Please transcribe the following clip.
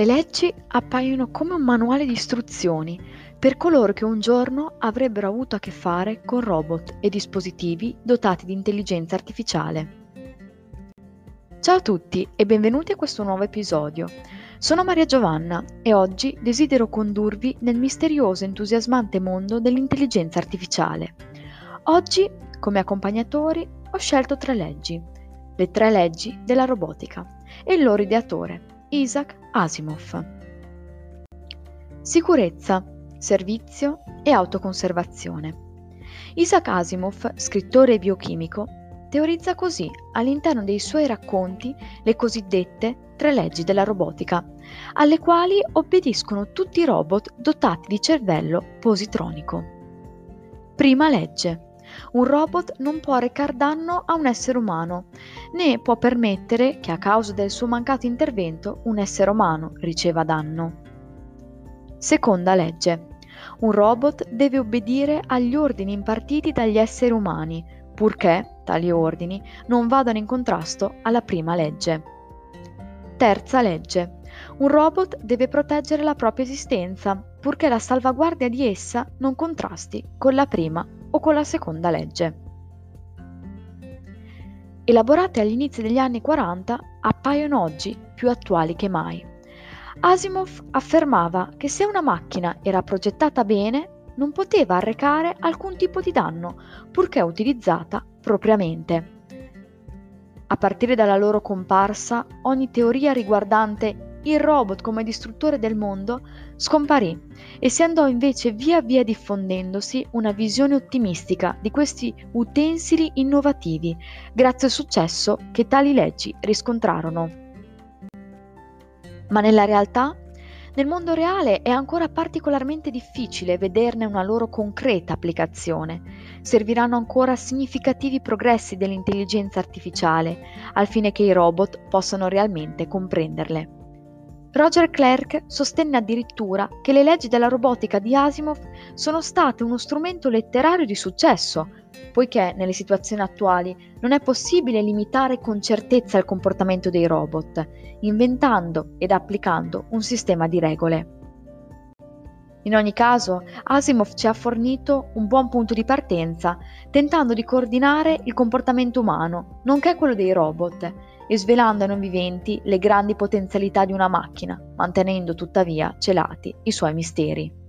Le leggi appaiono come un manuale di istruzioni per coloro che un giorno avrebbero avuto a che fare con robot e dispositivi dotati di intelligenza artificiale. Ciao a tutti e benvenuti a questo nuovo episodio. Sono Maria Giovanna e oggi desidero condurvi nel misterioso e entusiasmante mondo dell'intelligenza artificiale. Oggi, come accompagnatori, ho scelto tre leggi, le tre leggi della robotica e il loro ideatore, Isaac Asimov. Sicurezza, servizio e autoconservazione. Isaac Asimov, scrittore biochimico, teorizza così all'interno dei suoi racconti le cosiddette tre leggi della robotica, alle quali obbediscono tutti i robot dotati di cervello positronico. Prima legge. Un robot non può recar danno a un essere umano, né può permettere che a causa del suo mancato intervento un essere umano riceva danno. Seconda legge. Un robot deve obbedire agli ordini impartiti dagli esseri umani, purché tali ordini non vadano in contrasto alla prima legge. Terza legge. Un robot deve proteggere la propria esistenza, purché la salvaguardia di essa non contrasti con la prima o con la seconda legge. Elaborate agli inizi degli anni 40, appaiono oggi più attuali che mai. Asimov affermava che se una macchina era progettata bene, non poteva arrecare alcun tipo di danno, purché utilizzata propriamente. A partire dalla loro comparsa, ogni teoria riguardante il robot come distruttore del mondo scomparì e si andò invece via via diffondendosi una visione ottimistica di questi utensili innovativi, grazie al successo che tali leggi riscontrarono. Ma nella realtà, nel mondo reale è ancora particolarmente difficile vederne una loro concreta applicazione. Serviranno ancora significativi progressi dell'intelligenza artificiale al fine che i robot possano realmente comprenderle. Roger Clerk sostenne addirittura che le leggi della robotica di Asimov sono state uno strumento letterario di successo, poiché nelle situazioni attuali non è possibile limitare con certezza il comportamento dei robot, inventando ed applicando un sistema di regole. In ogni caso, Asimov ci ha fornito un buon punto di partenza, tentando di coordinare il comportamento umano, nonché quello dei robot, e svelando ai non viventi le grandi potenzialità di una macchina, mantenendo tuttavia celati i suoi misteri.